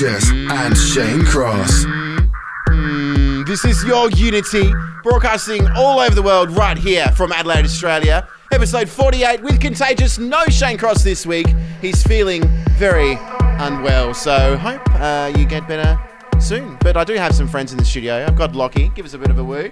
with and Shane Cross. This is your Unity, broadcasting all over the world right here from Adelaide, Australia. Episode 48 with Contagious. No Shane Cross this week. He's feeling very unwell, so hope uh, you get better soon. But I do have some friends in the studio. I've got Lockie. Give us a bit of a woo.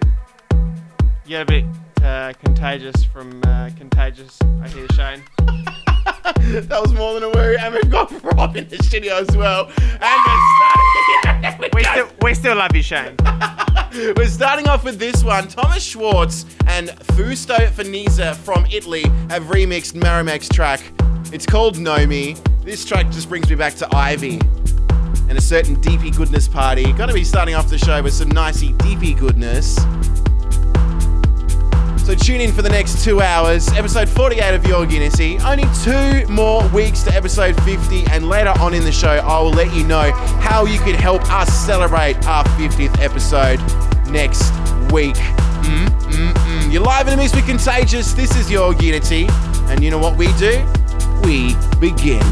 Yeah, a bit uh, contagious from uh, Contagious, I hear Shane. that was more than a woo. And we've got Rob in the studio as well. And we're starting. we, still, we still love you, Shane. We're starting off with this one. Thomas Schwartz and Fausto Fanizza from Italy have remixed Meramek's track. It's called Know Me. This track just brings me back to Ivy and a certain deepy goodness party. Gonna be starting off the show with some nicey deepy goodness. So tune in for the next two hours. Episode 48 of Your Unity. Only two more weeks to episode 50, and later on in the show, I will let you know how you can help us celebrate our 50th episode next week. Mm, mm, mm. You're live in the mix with Contagious. This is Your Unity, and you know what we do? We begin.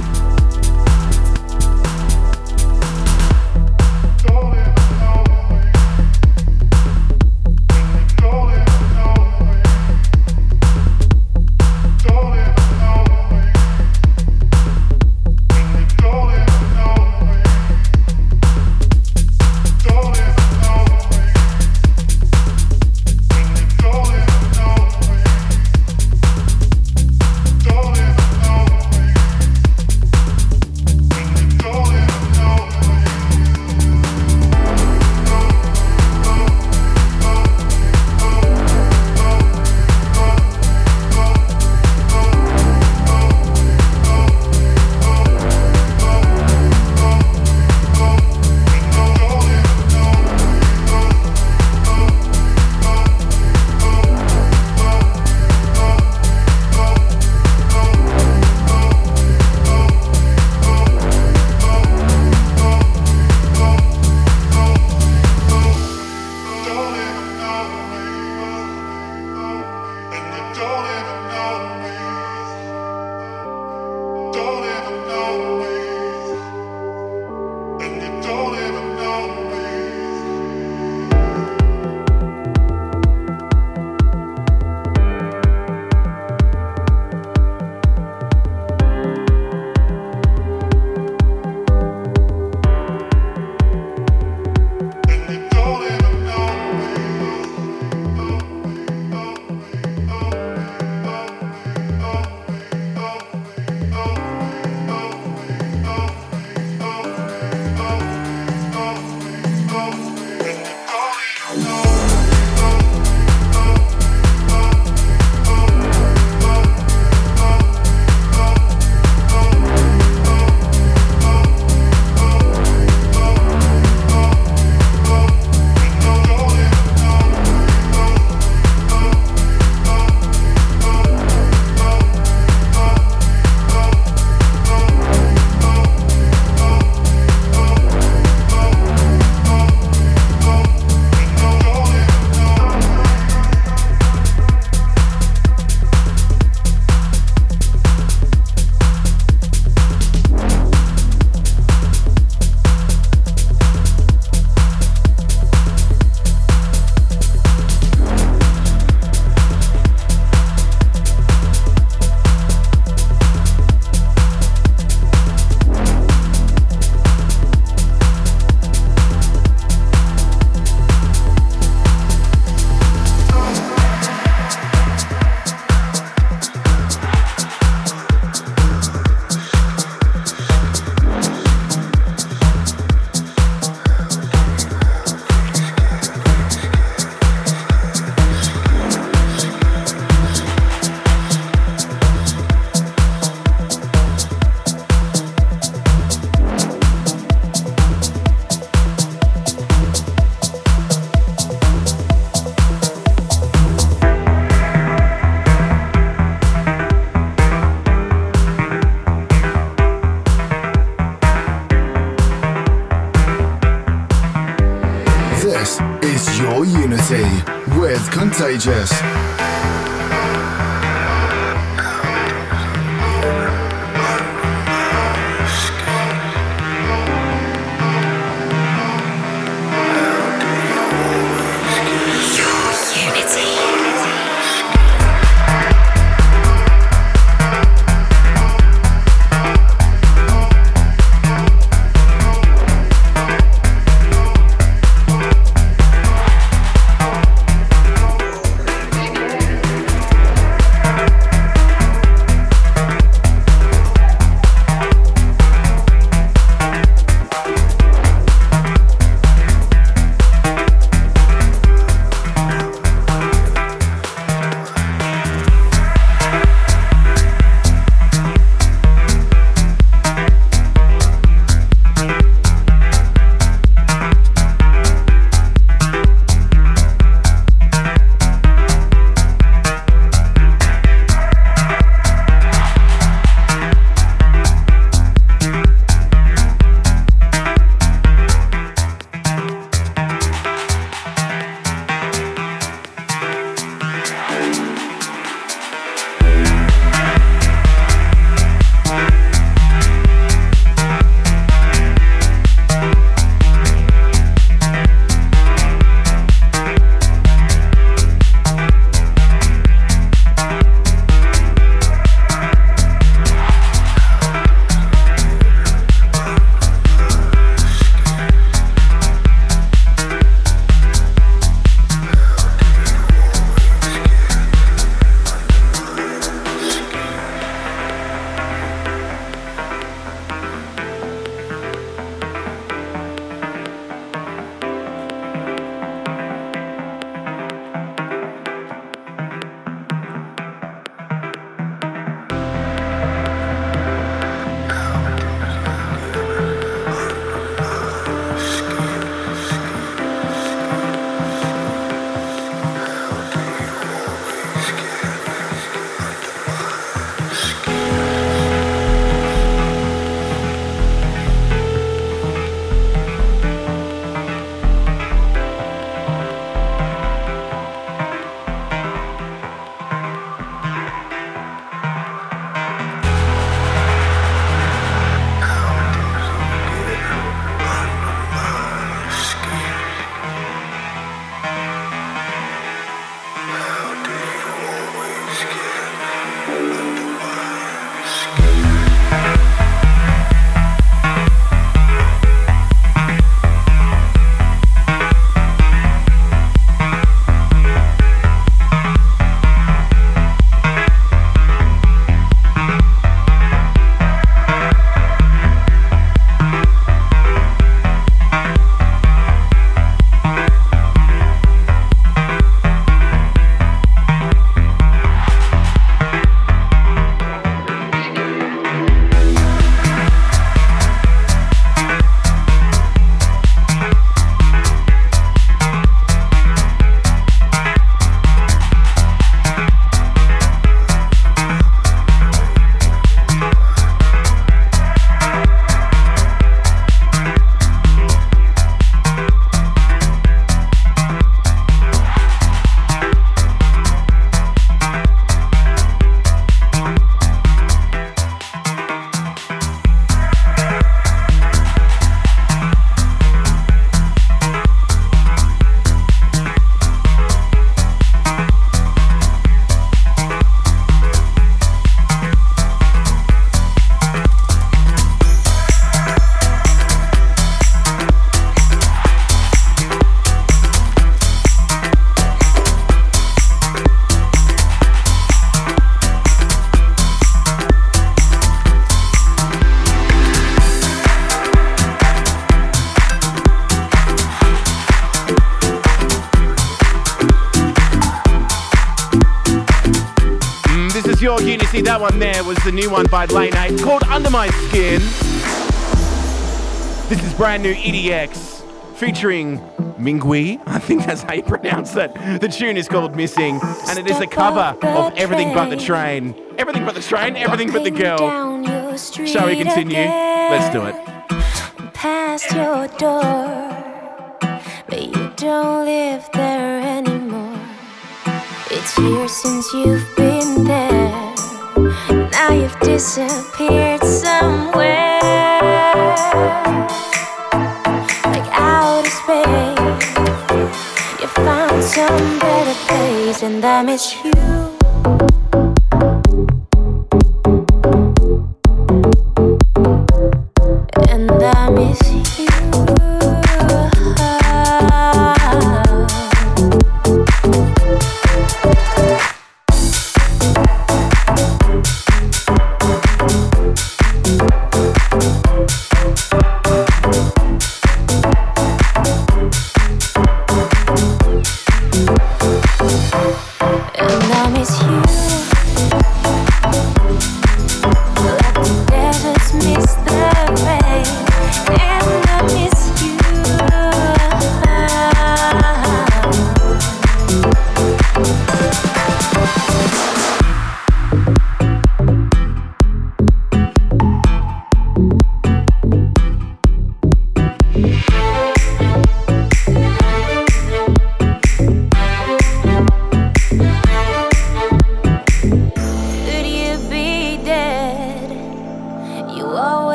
With That one there was the new one by Lane 8 called Under My Skin. This is brand new EDX featuring Mingue. I think that's how you pronounce it. The tune is called Missing, and it is a cover of Everything But the Train. Everything But the Train, Everything But the Girl. Shall we continue? Let's do it. Past your door, but you don't live there anymore. It's years since you've been there. Now you've disappeared somewhere. Like outer space. You found some better place, and I miss you.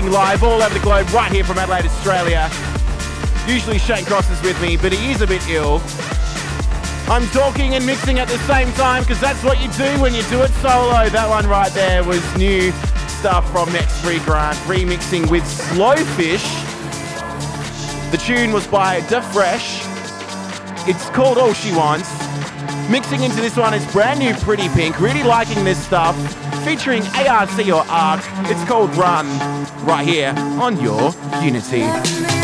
Broadcasting live all over the globe, right here from Adelaide, Australia. Usually Shane Cross is with me, but he is a bit ill. I'm talking and mixing at the same time because that's what you do when you do it solo. That one right there was new stuff from Max Freegrant, remixing with Slowfish. The tune was by Da Fresh. It's called All She Wants. Mixing into this one is brand new Pretty Pink. Really liking this stuff. Featuring ARC or ARC. It's called Run. Right here on your Unity.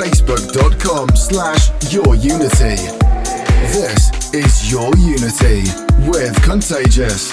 facebook.com slash yourunity. This is Your Unity with Contagious.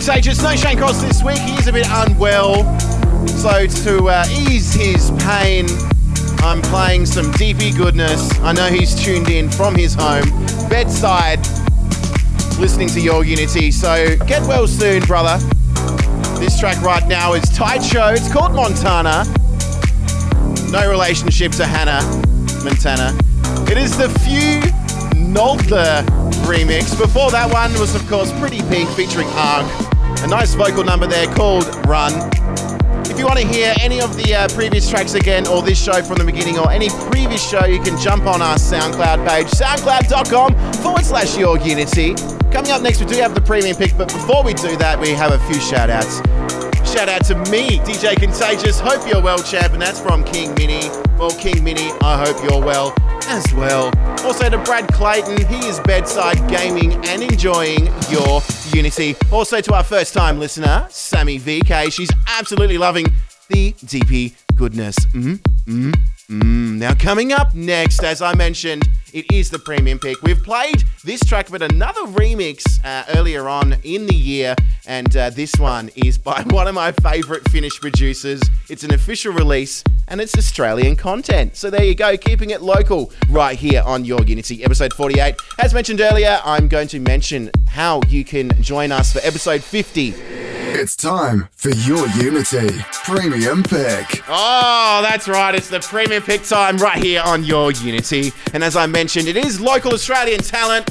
Contagious. No Shane Cross this week. He is a bit unwell. So to uh, ease his pain, I'm playing some deepy goodness. I know he's tuned in from his home, bedside, listening to your Unity. So get well soon, brother. This track right now is Tycho. It's called Montana. No relationship to Hannah Montana. It is the Few Nolder remix. Before that one was, of course, Pretty Pink featuring ARC. A nice vocal number there called Run. If you want to hear any of the uh, previous tracks again, or this show from the beginning, or any previous show, you can jump on our SoundCloud page, soundcloud.com forward slash your unity. Coming up next, we do have the premium pick, but before we do that, we have a few shout outs. Shout out to me, DJ Contagious. Hope you're well, champ, and that's from King Mini. Well, King Mini, I hope you're well as well. Also to Brad Clayton, he is bedside gaming and enjoying your Unity. Also to our first time listener, Sammy VK, she's absolutely loving the deepy goodness. Mm-hmm. Mm-hmm. Now, coming up next, as I mentioned, it is the premium pick. We've played this track, but another remix uh, earlier on in the year, and uh, this one is by one of my favourite Finnish producers. It's an official release, and it's Australian content. So there you go, keeping it local right here on Your Unity, episode 48. As mentioned earlier, I'm going to mention how you can join us for episode 50. It's time for your Unity Premium Pick. Oh, that's right. It's the premium pick time right here on your Unity. And as I mentioned, it is local Australian talent,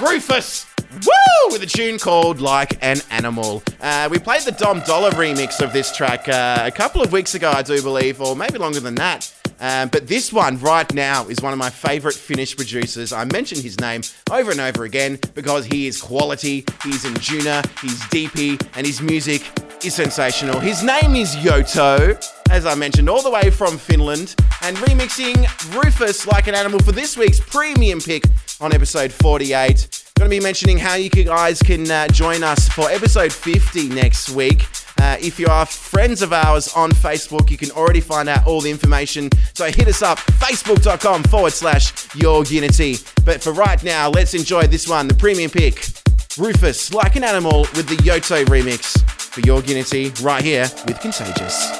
Rufus. Woo! With a tune called Like an Animal. Uh, we played the Dom Dolla remix of this track uh, a couple of weeks ago, I do believe, or maybe longer than that. Um, but this one right now is one of my favorite Finnish producers. I mention his name over and over again because he is quality, he's in Juna, he's deepy, and his music is sensational. His name is Yotto, as I mentioned, all the way from Finland, and remixing Rufus like an animal for this week's premium pick on episode 48. Going to be mentioning how you guys can uh, join us for episode 50 next week. Uh, if you are friends of ours on Facebook, you can already find out all the information. So hit us up, facebook.com forward slash your unity. But for right now, let's enjoy this one, the premium pick. Rufus, like an animal, with the Yotto remix for your unity, right here with Contagious.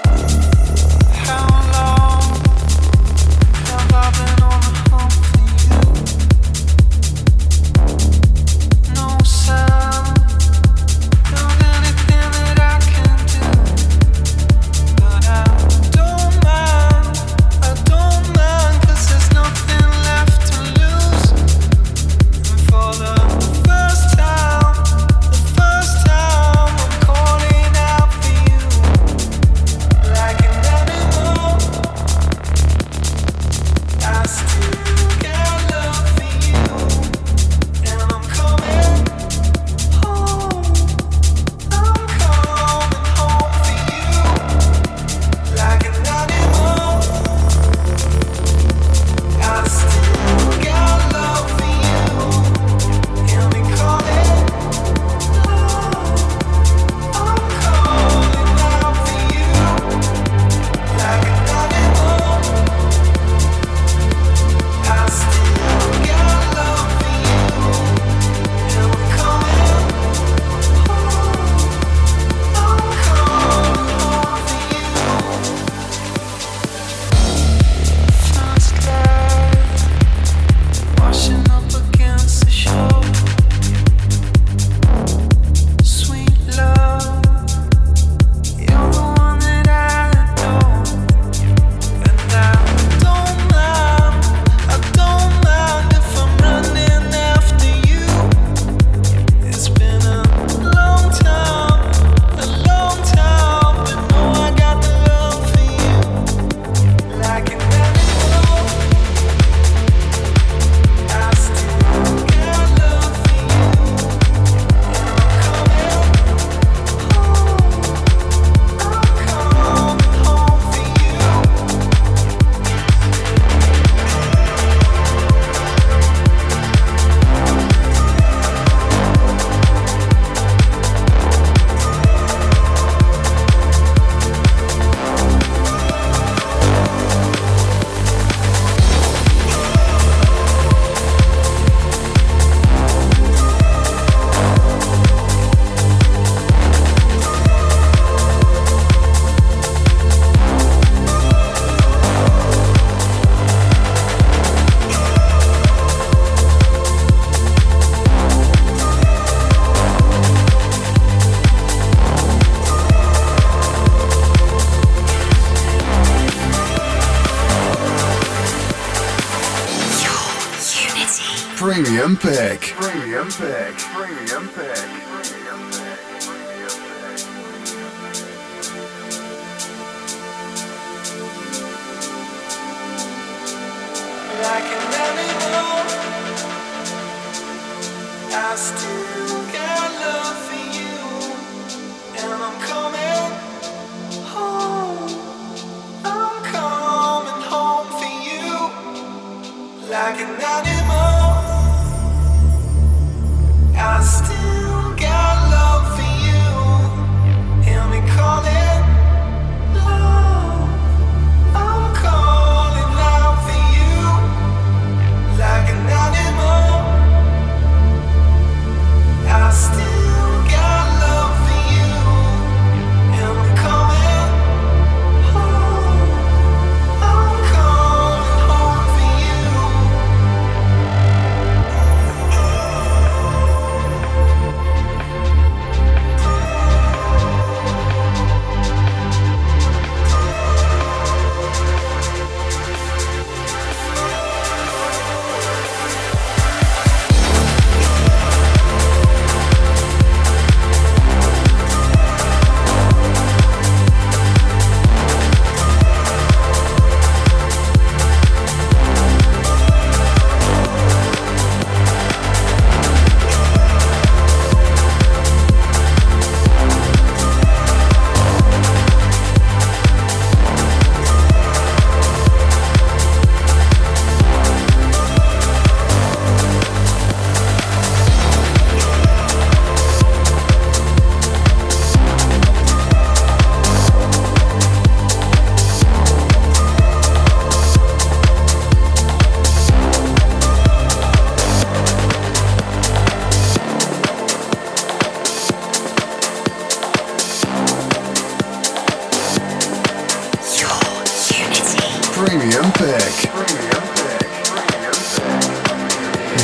Premium pick.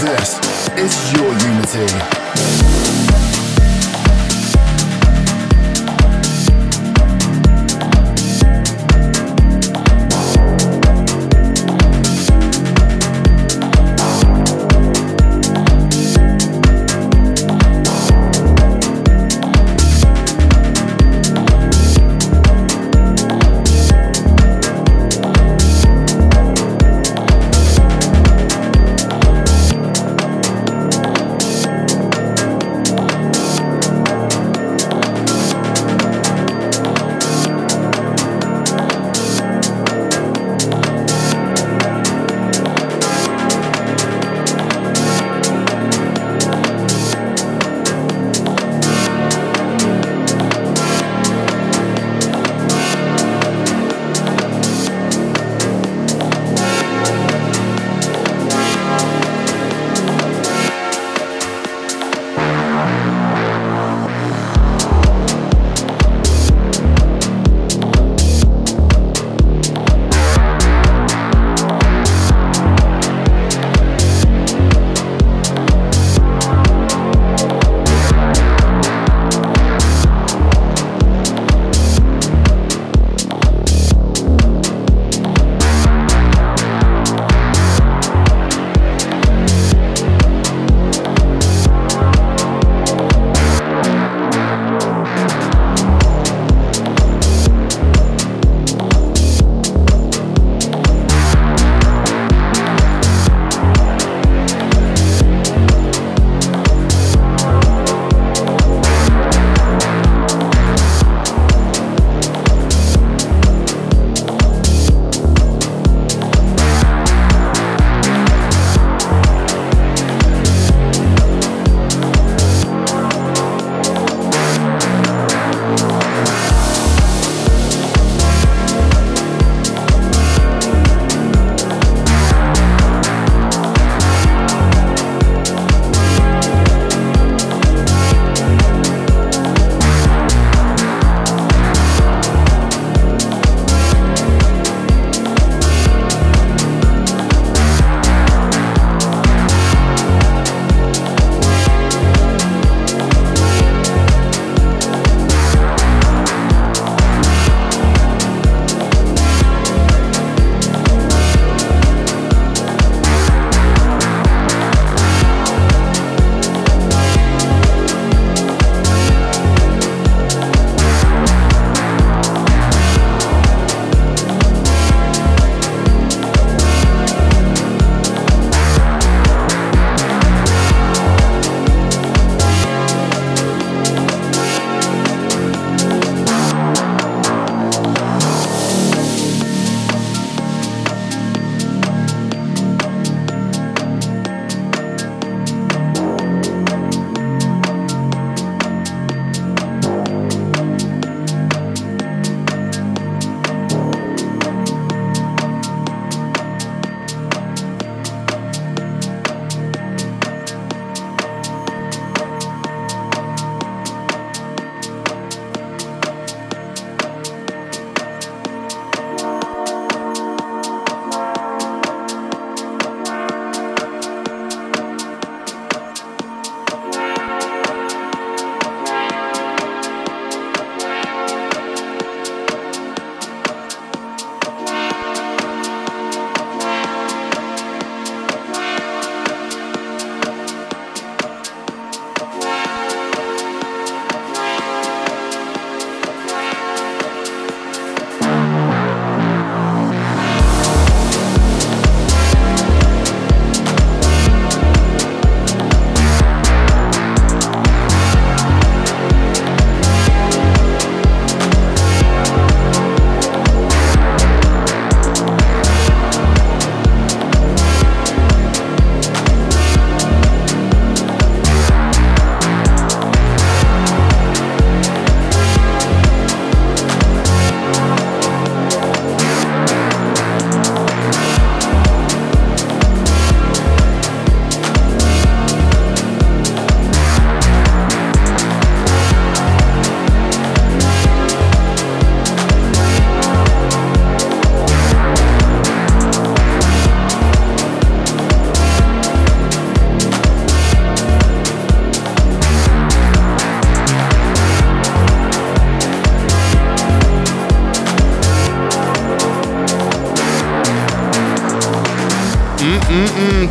This is your Unity.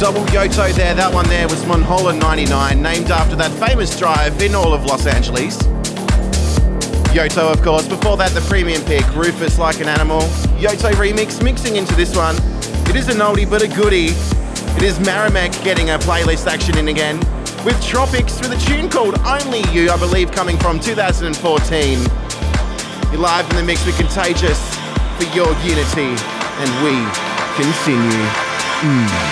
Double Yotto there. That one there was Mulholland 99, named after that famous drive in all of Los Angeles. Yotto, of course. Before that, the premium pick, Rufus Like an Animal. Yotto remix, mixing into this one. It is an oldie but a goodie. It is Meramek getting a playlist action in again with Tropixx with a tune called Only You, I believe, coming from 2014. You're live in the mix with Contagious for your unity, and we continue. Mm.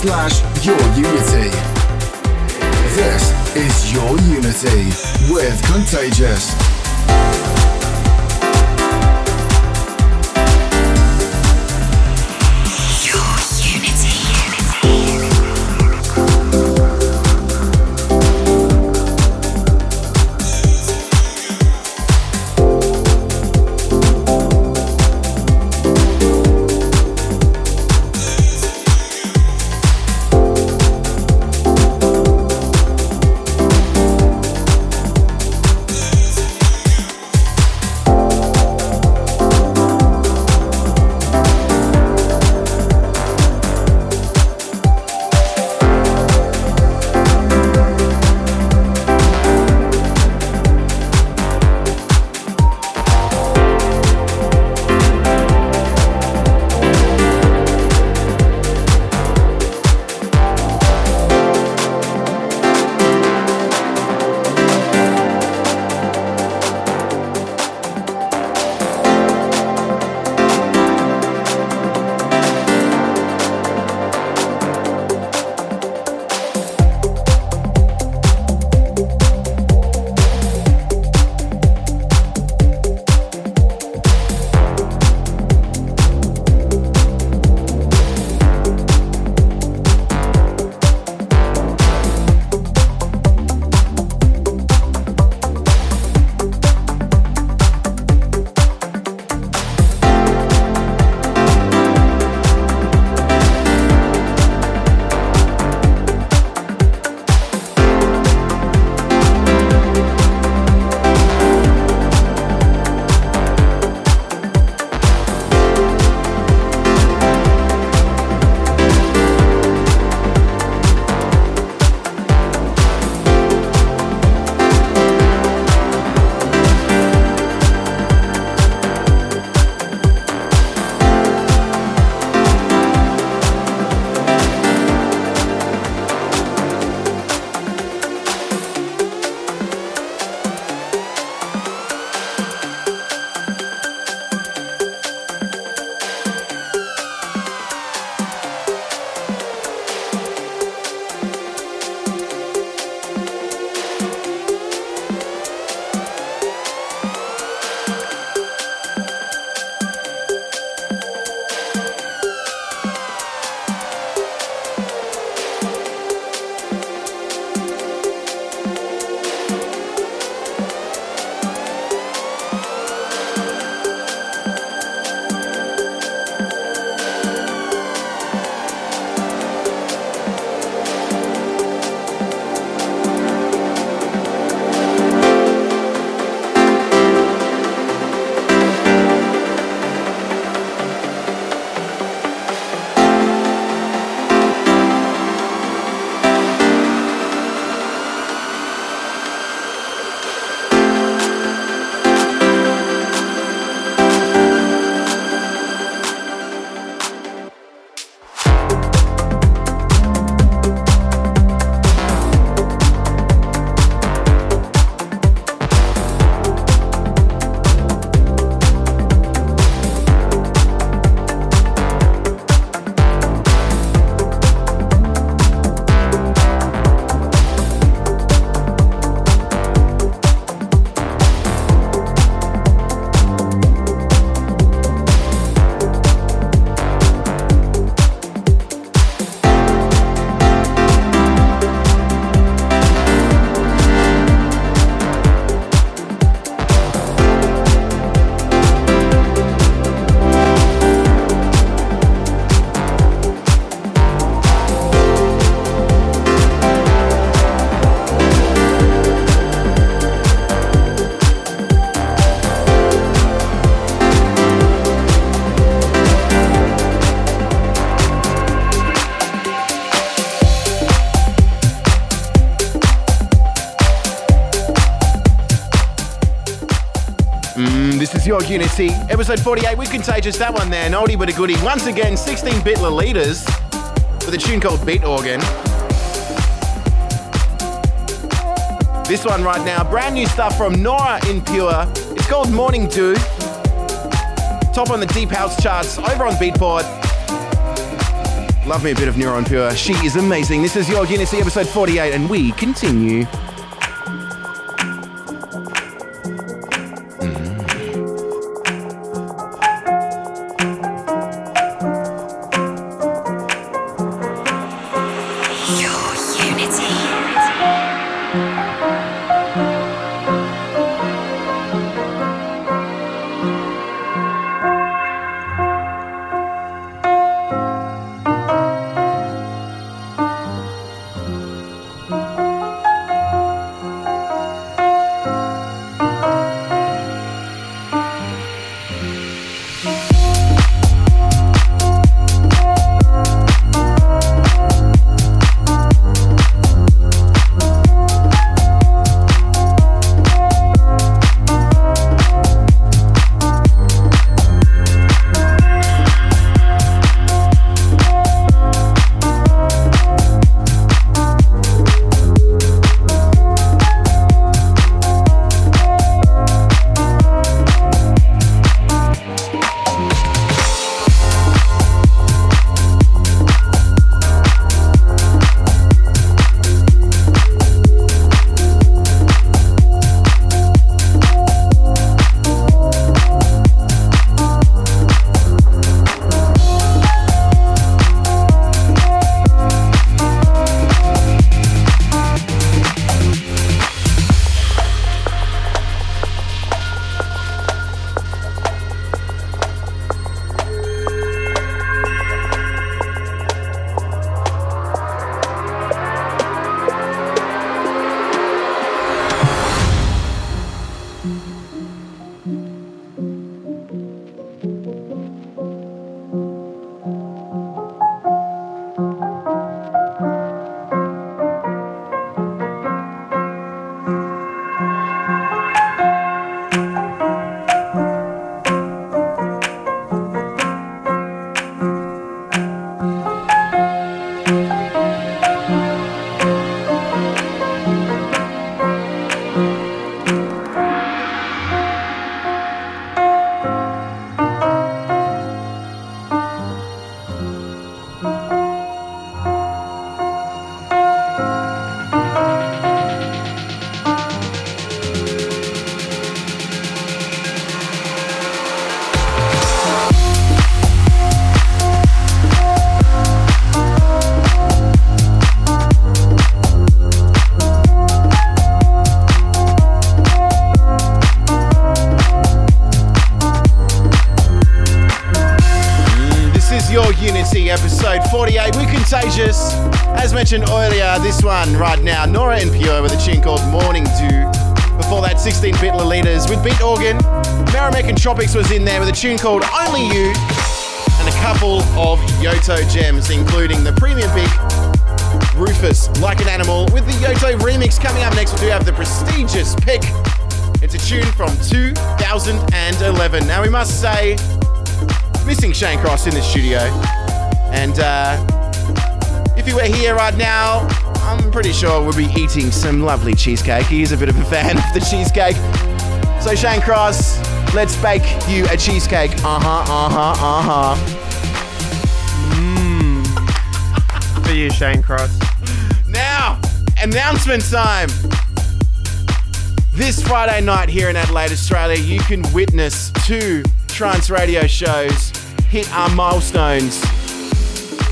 Slash Your Unity. Episode 48 with Contagious. That one there, an oldie but a goodie. Once again, 16 bit Lolitas with a tune called Beat Organ. This one right now, brand new stuff from Nora En Pure. It's called Morning Dew. Top on the Deep House charts over on Beatport. Love me a bit of Nora En Pure. She is amazing. This is Your Unity, episode 48, and we continue. Tune called Only You. And a couple of Yotto gems, including the premium pick Rufus, Like an Animal, with the Yotto remix coming up next. We do have the prestigious pick. It's a tune from 2011. Now, we must say, missing Shane Cross in the studio. And uh, if he were here right now, I'm pretty sure we'll be eating some lovely cheesecake. He is a bit of a fan of the cheesecake. So, Shane Cross, let's bake you a cheesecake. Uh huh, uh huh, uh huh. For you, Shane Cross. Now, announcement time. This Friday night here in Adelaide, Australia, you can witness two trance radio shows hit our milestones.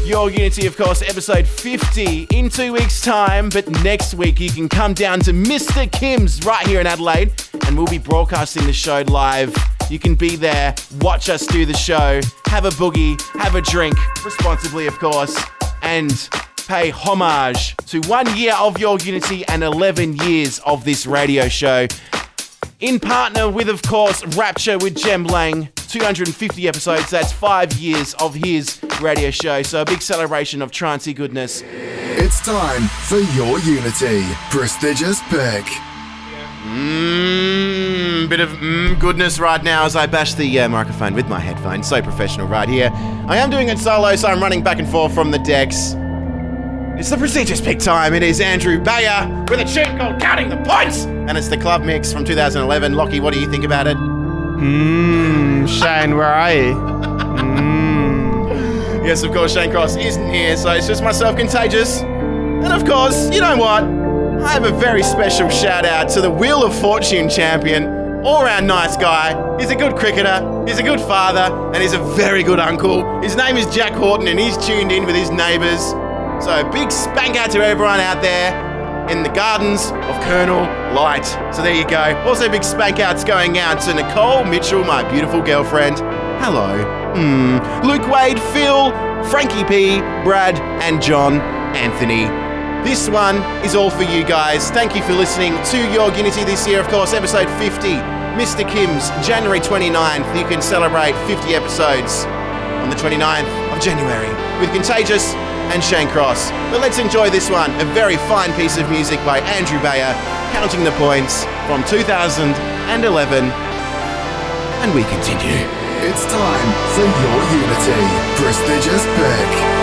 Your Unity, of course, episode 50 in two weeks' time. But next week, you can come down to Mr. Kim's right here in Adelaide, we'll be broadcasting the show live. You can be there, watch us do the show, have a boogie, have a drink, responsibly, of course, and pay homage to one year of Your Unity and 11 years of this radio show. In partner with, of course, Rapture with Jem Lang. 250 episodes, that's five years of his radio show. So a big celebration of trancey goodness. It's time for your Unity prestigious pick. Mmm. Mm, bit of mm, goodness right now as I bash the uh, microphone with my headphones. So professional right here. I am doing it solo, so I'm running back and forth from the decks. It's the prestigious pick time. It is Andrew Bayer with a tune called Counting the Points, and it's the club mix from 2011. Lockie, what do you think about it? Mmm, Shane, where are you? Mmm. Yes, of course, Shane Cross isn't here, so it's just myself, Contagious. And of course, you know what? I have a very special shout out to the Wheel of Fortune champion, all round nice guy. He's a good cricketer, he's a good father, and he's a very good uncle. His name is Jack Horton, and he's tuned in with his neighbours. So, big spank out to everyone out there in the gardens of Colonel Light. So, there you go. Also, big spank outs going out to Nicole Mitchell, my beautiful girlfriend. Hello. Hmm. Luke Wade, Phil, Frankie P, Brad, and John Anthony. This one is all for you guys. Thank you for listening to Your Unity this year, of course, episode 50. Mr. Kim's January 29th. You can celebrate 50 episodes on the 29th of January with Contagious and Shane Cross. But let's enjoy this one, a very fine piece of music by Andrew Bayer, counting the points from 2011. And we continue. It's time for your Unity. Prestigious pick.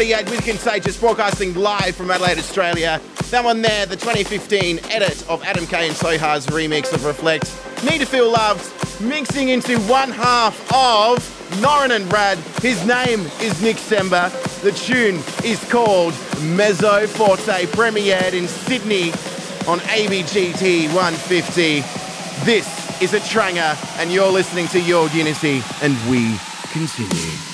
48 with Contagious, broadcasting live from Adelaide, Australia. That one there, the 2015 edit of Adam K and Soha's remix of Reflekt. Need to Feel Loved, mixing into one half of Norin and Brad. His name is Nick Sember. The tune is called Mezzo Forte, premiered in Sydney on ABGT 150. This is a tranger, and you're listening to Your Unity, and we continue.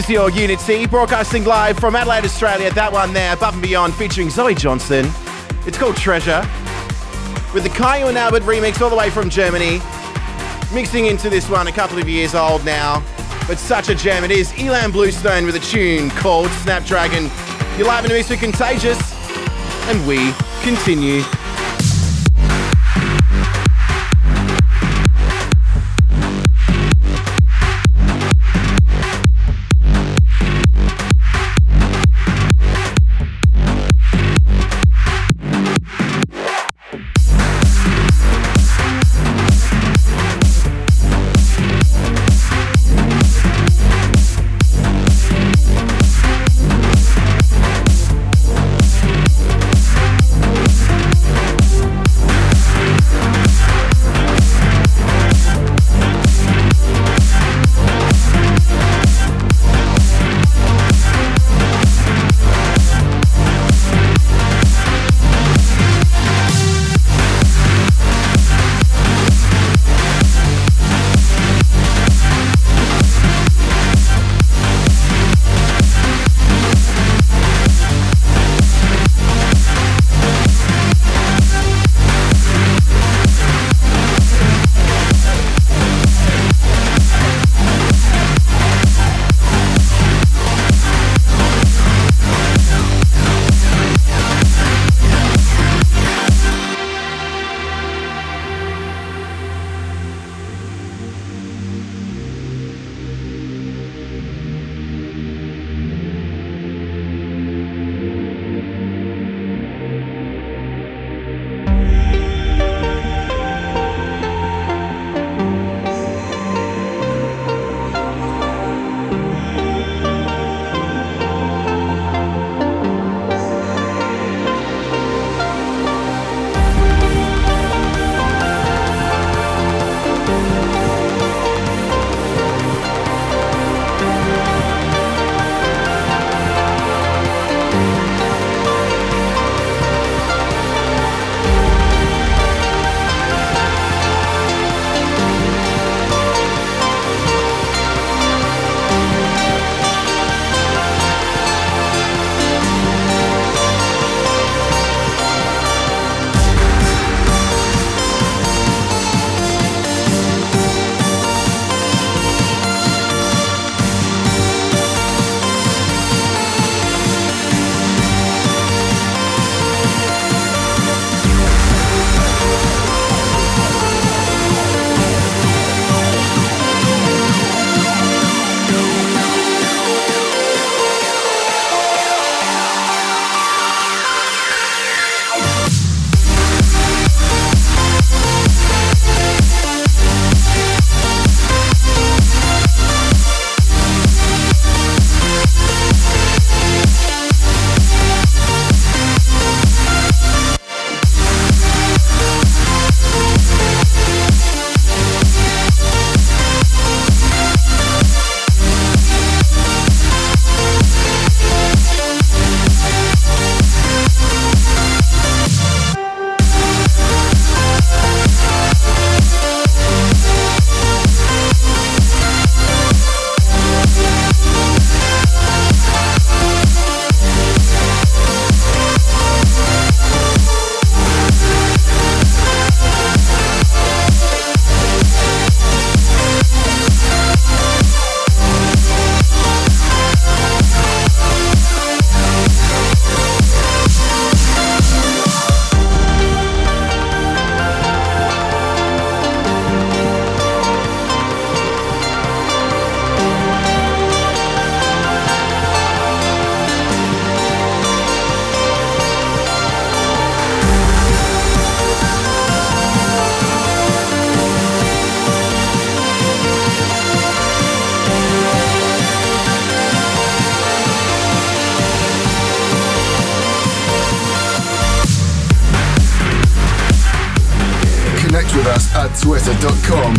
Is your Unity, broadcasting live from Adelaide, Australia. That one there, Above and Beyond, featuring Zoe Johnston. It's called Treasure, with the Kyau and Albert remix all the way from Germany. Mixing into this one, a couple of years old now, but such a jam it is. Ilan Bluestone with a tune called Snapdragon. You're live in the mix with Contagious, and we continue.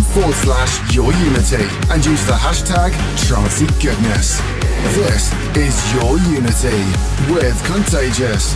Forward slash your unity and use the hashtag Trancy Goodness. This is Your Unity with Contagious.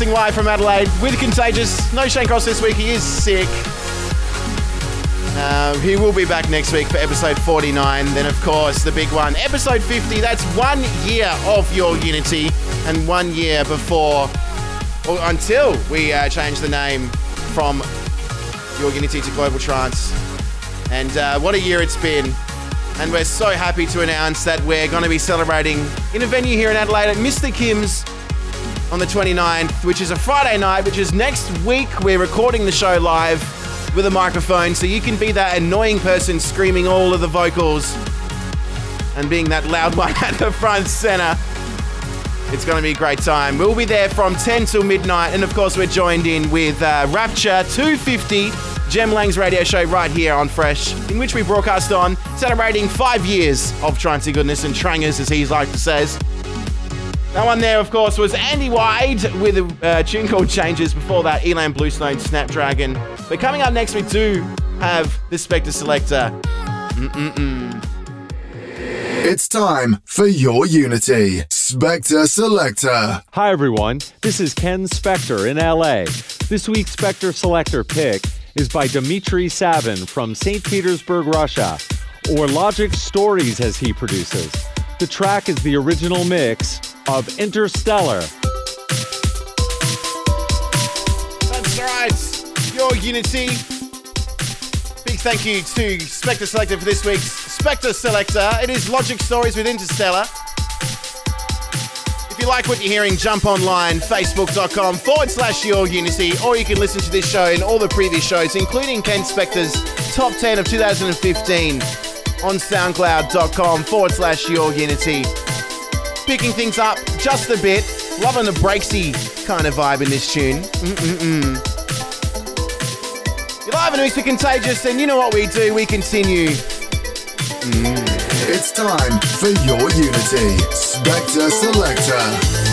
Broadcasting live from Adelaide with Contagious. No Shane Cross this week, he is sick. Uh, he will be back next week for episode 49. Then, of course, the big one, episode 50. That's one year of your Unity and one year before, or until we uh, change the name from your Unity to Global Trance. And uh, what a year it's been. And we're so happy to announce that we're going to be celebrating in a venue here in Adelaide at Mr. Kim's on the 29th, which is a Friday night, which is next week. We're recording the show live with a microphone, so you can be that annoying person screaming all of the vocals and being that loud one at the front center. It's going to be a great time. We'll be there from 10 till midnight, and of course, we're joined in with uh, Rapture 250, Jem Lang's radio show right here on Fresh, in which we broadcast on, celebrating five years of Trancey Goodness and Trangers, as he like to says. That one there, of course, was Andy Wide with a uh, tune called Changes. Before that, Ilan Bluestone Snapdragon. But coming up next, we do have the Spector Selector. Mm-mm-mm. It's time for your Unity. Spector Selector. Hi, everyone. This is Ken Spector in LA. This week's Spector Selector pick is by Dmitry Savin from St. Petersburg, Russia, or Logic Stories as he produces. The track is the original mix of Interstellar. That's right. Your Unity. Big thank you to Spector Selector for this week's Spector Selector. It is Logic Stories with Interstellar. If you like what you're hearing, jump online, facebook.com forward slash your unity, or you can listen to this show and all the previous shows, including Ken Spector's top 10 of 2015 on soundcloud.com forward slash your unity. Picking things up just a bit, loving the breaksy kind of vibe in this tune. Mm-mm-mm. You're live and with Contagious, and you know what we do, we continue. It's time for your Unity. Spector Selector.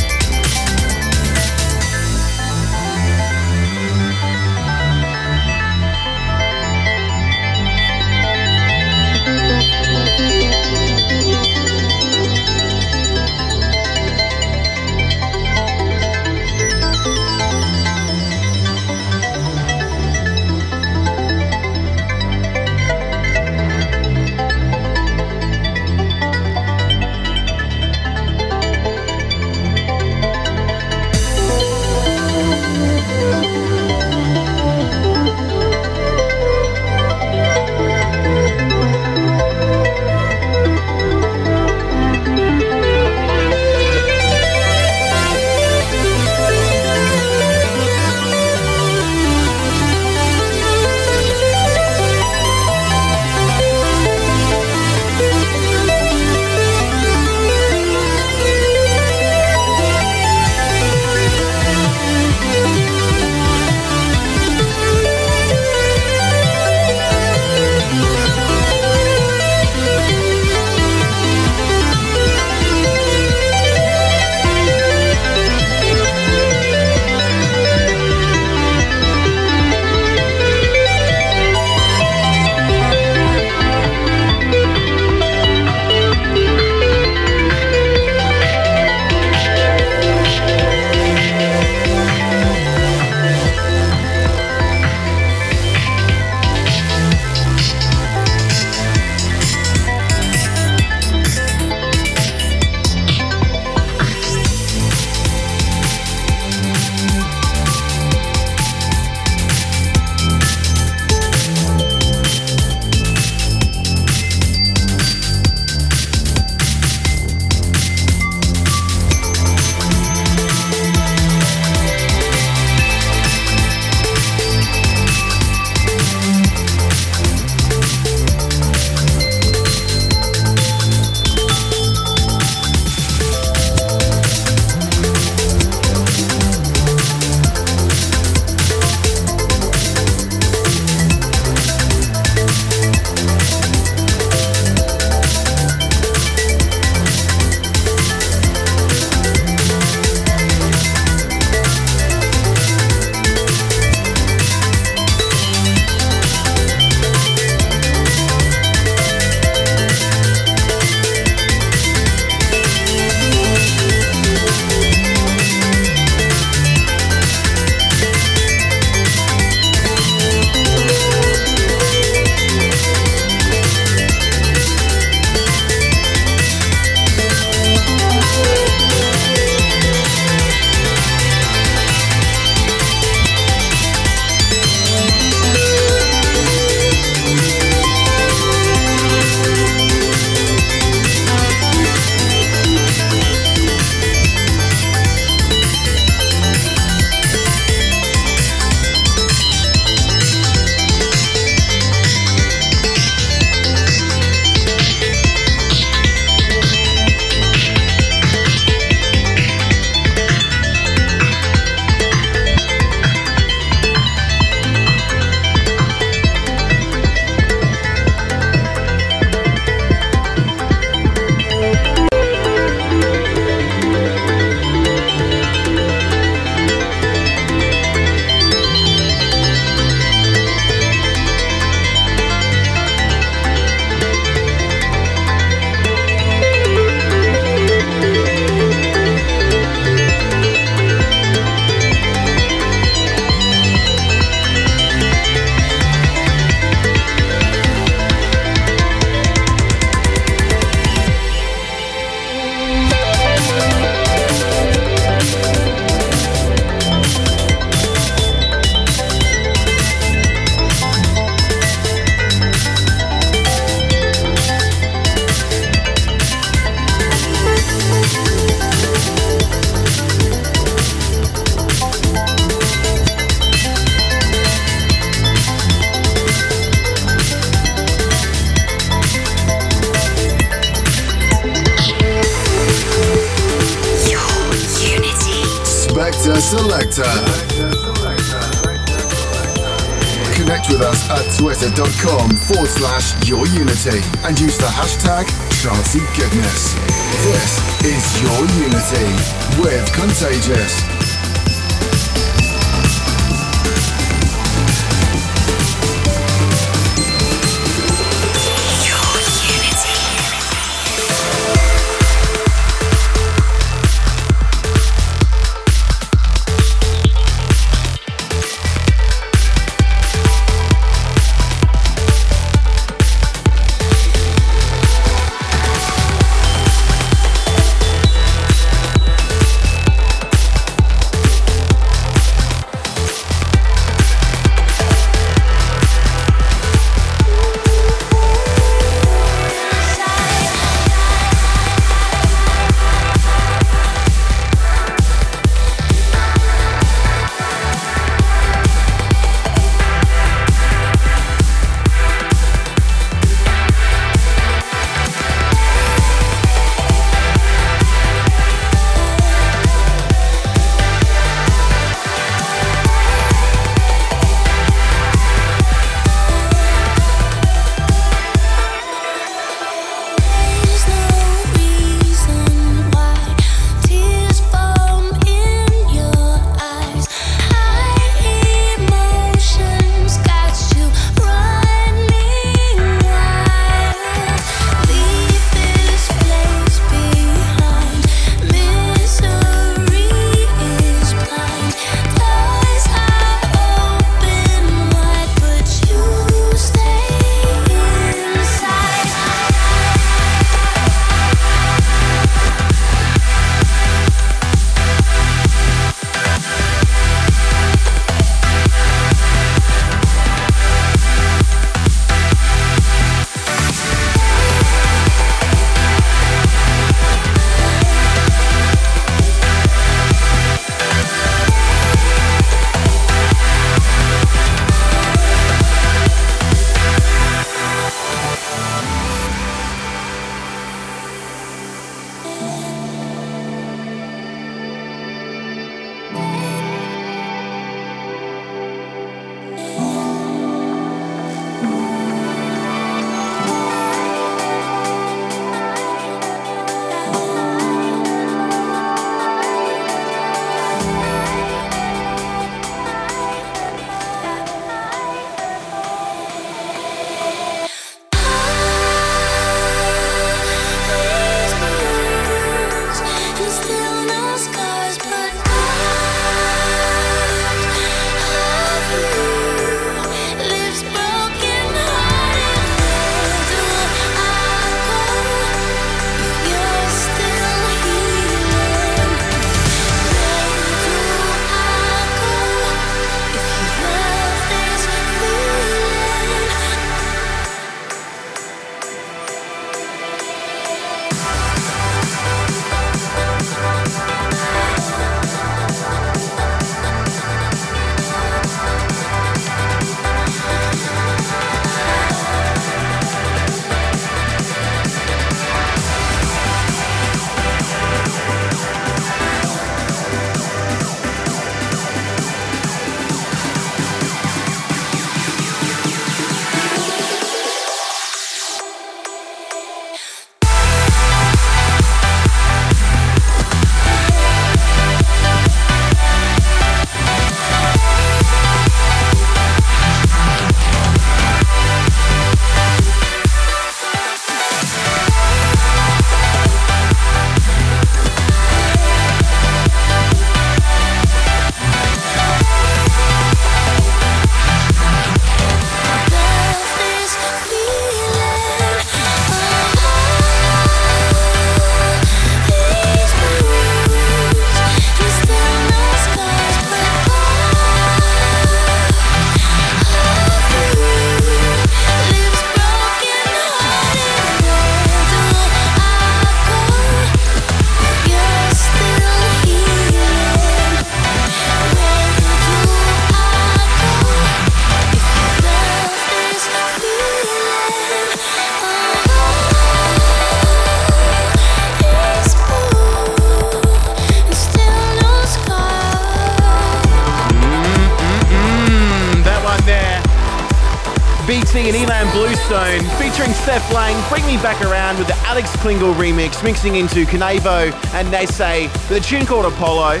Bluestone featuring Stef Lang. Bring Me Back Around with the Alex Klingle remix, mixing into Cannavo and Nesse with a tune called Apollo.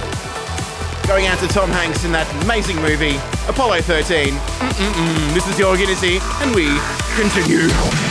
Going out to Tom Hanks in that amazing movie, Apollo 13. Mm-mm-mm. This is your Guinnessy, and we continue.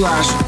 Slash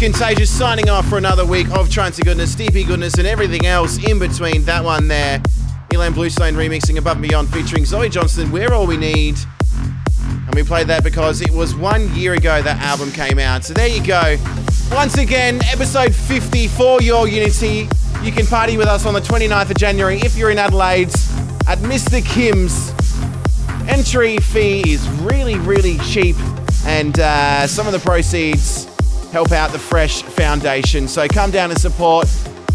Contagious signing off for another week of Trancy Goodness, Deepy Goodness, and everything else in between. That one there. Ilan Bluestone remixing Above and Beyond featuring Zoe Johnston, We're All We Need. And we played that because it was one year ago that album came out. So there you go. Once again, episode 50 for Your Unity. You can party with us on the 29th of January if you're in Adelaide at Mr. Kim's. Entry fee is really, really cheap, and uh, some of the proceeds help out the Fresh Foundation. So come down and support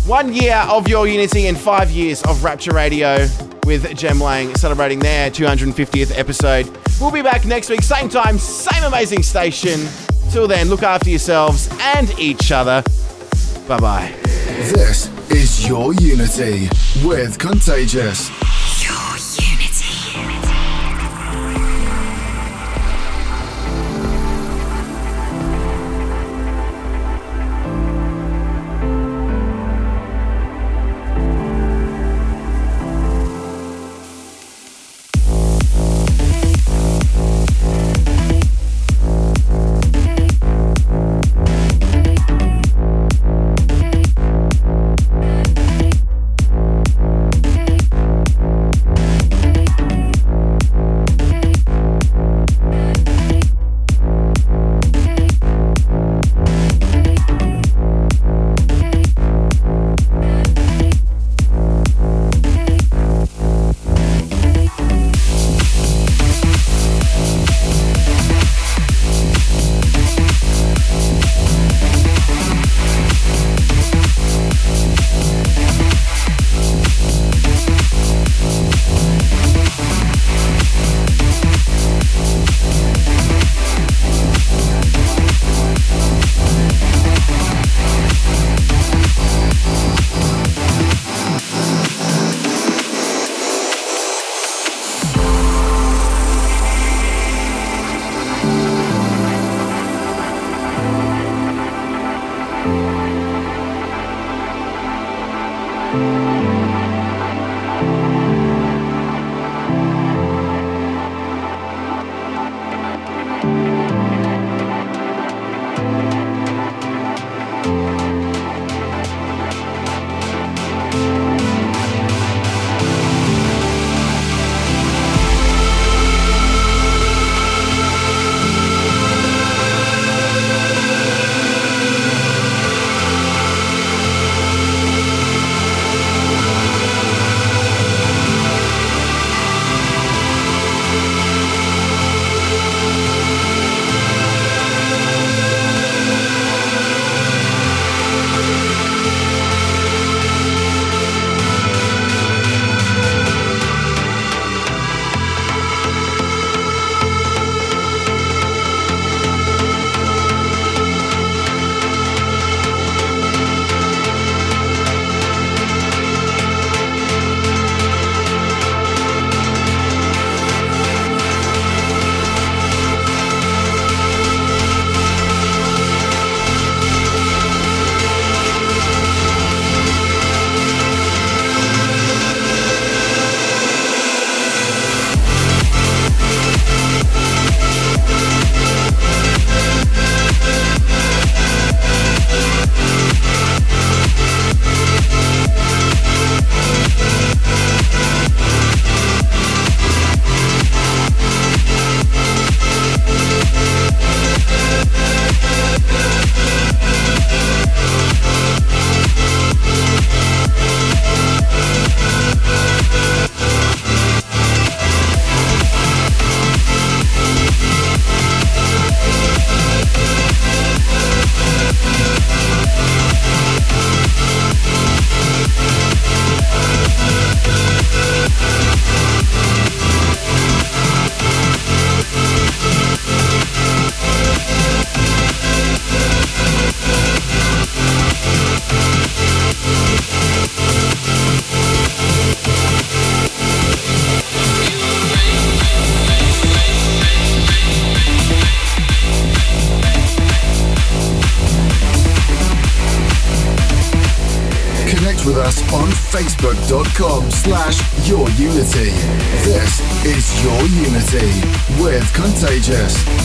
one year of your Unity and five years of Rapture Radio with Jem Lang celebrating their 250th episode. We'll be back next week, same time, same amazing station. Till then, look after yourselves and each other. Bye bye. This is Your Unity with Contagious. facebook.com slash your unity. This is Your Unity with Contagious.